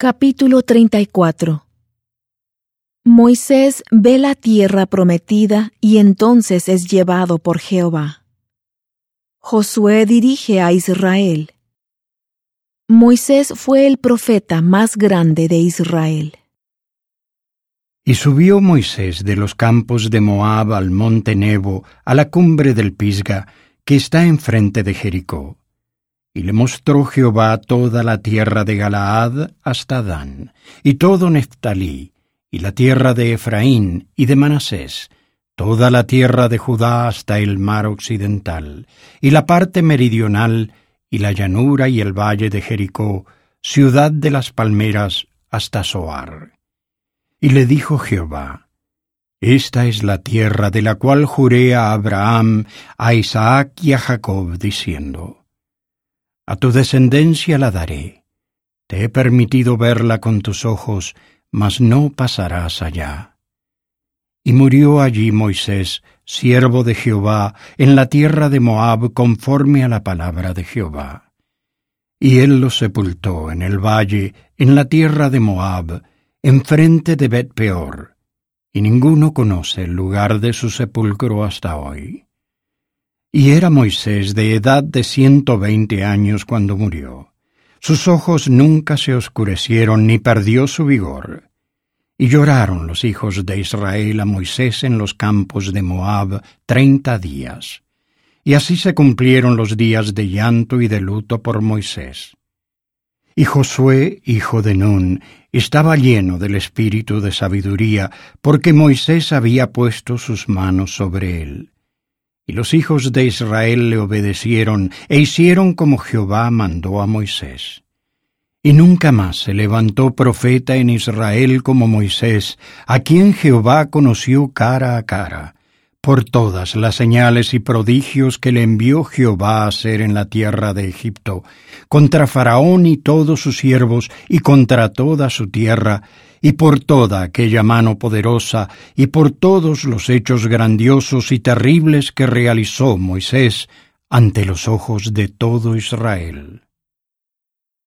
Capítulo 34 Moisés ve la tierra prometida y entonces es llevado por Jehová. Josué dirige a Israel. Moisés fue el profeta más grande de Israel. Y subió Moisés de los campos de Moab al monte Nebo, a la cumbre del Pisga, que está enfrente de Jericó. Y le mostró Jehová toda la tierra de Galaad hasta Dan, y todo Neftalí, y la tierra de Efraín y de Manasés, toda la tierra de Judá hasta el mar occidental, y la parte meridional, y la llanura y el valle de Jericó, ciudad de las palmeras, hasta Soar. Y le dijo Jehová, Esta es la tierra de la cual juré a Abraham, a Isaac y a Jacob, diciendo, A tu descendencia la daré. Te he permitido verla con tus ojos, mas no pasarás allá. Y murió allí Moisés, siervo de Jehová, en la tierra de Moab, conforme a la palabra de Jehová. Y él lo sepultó en el valle, en la tierra de Moab, enfrente de Bet Peor, y ninguno conoce el lugar de su sepulcro hasta hoy. Y era Moisés de edad de ciento veinte años cuando murió. Sus ojos nunca se oscurecieron ni perdió su vigor. Y lloraron los hijos de Israel a Moisés en los campos de Moab treinta días. Y así se cumplieron los días de llanto y de luto por Moisés. Y Josué, hijo de Nun, estaba lleno del espíritu de sabiduría, porque Moisés había puesto sus manos sobre él. Y los hijos de Israel le obedecieron e hicieron como Jehová mandó a Moisés. Y nunca más se levantó profeta en Israel como Moisés, a quien Jehová conoció cara a cara, por todas las señales y prodigios que le envió Jehová a hacer en la tierra de Egipto, contra Faraón y todos sus siervos, y contra toda su tierra, y por toda aquella mano poderosa, y por todos los hechos grandiosos y terribles que realizó Moisés ante los ojos de todo Israel.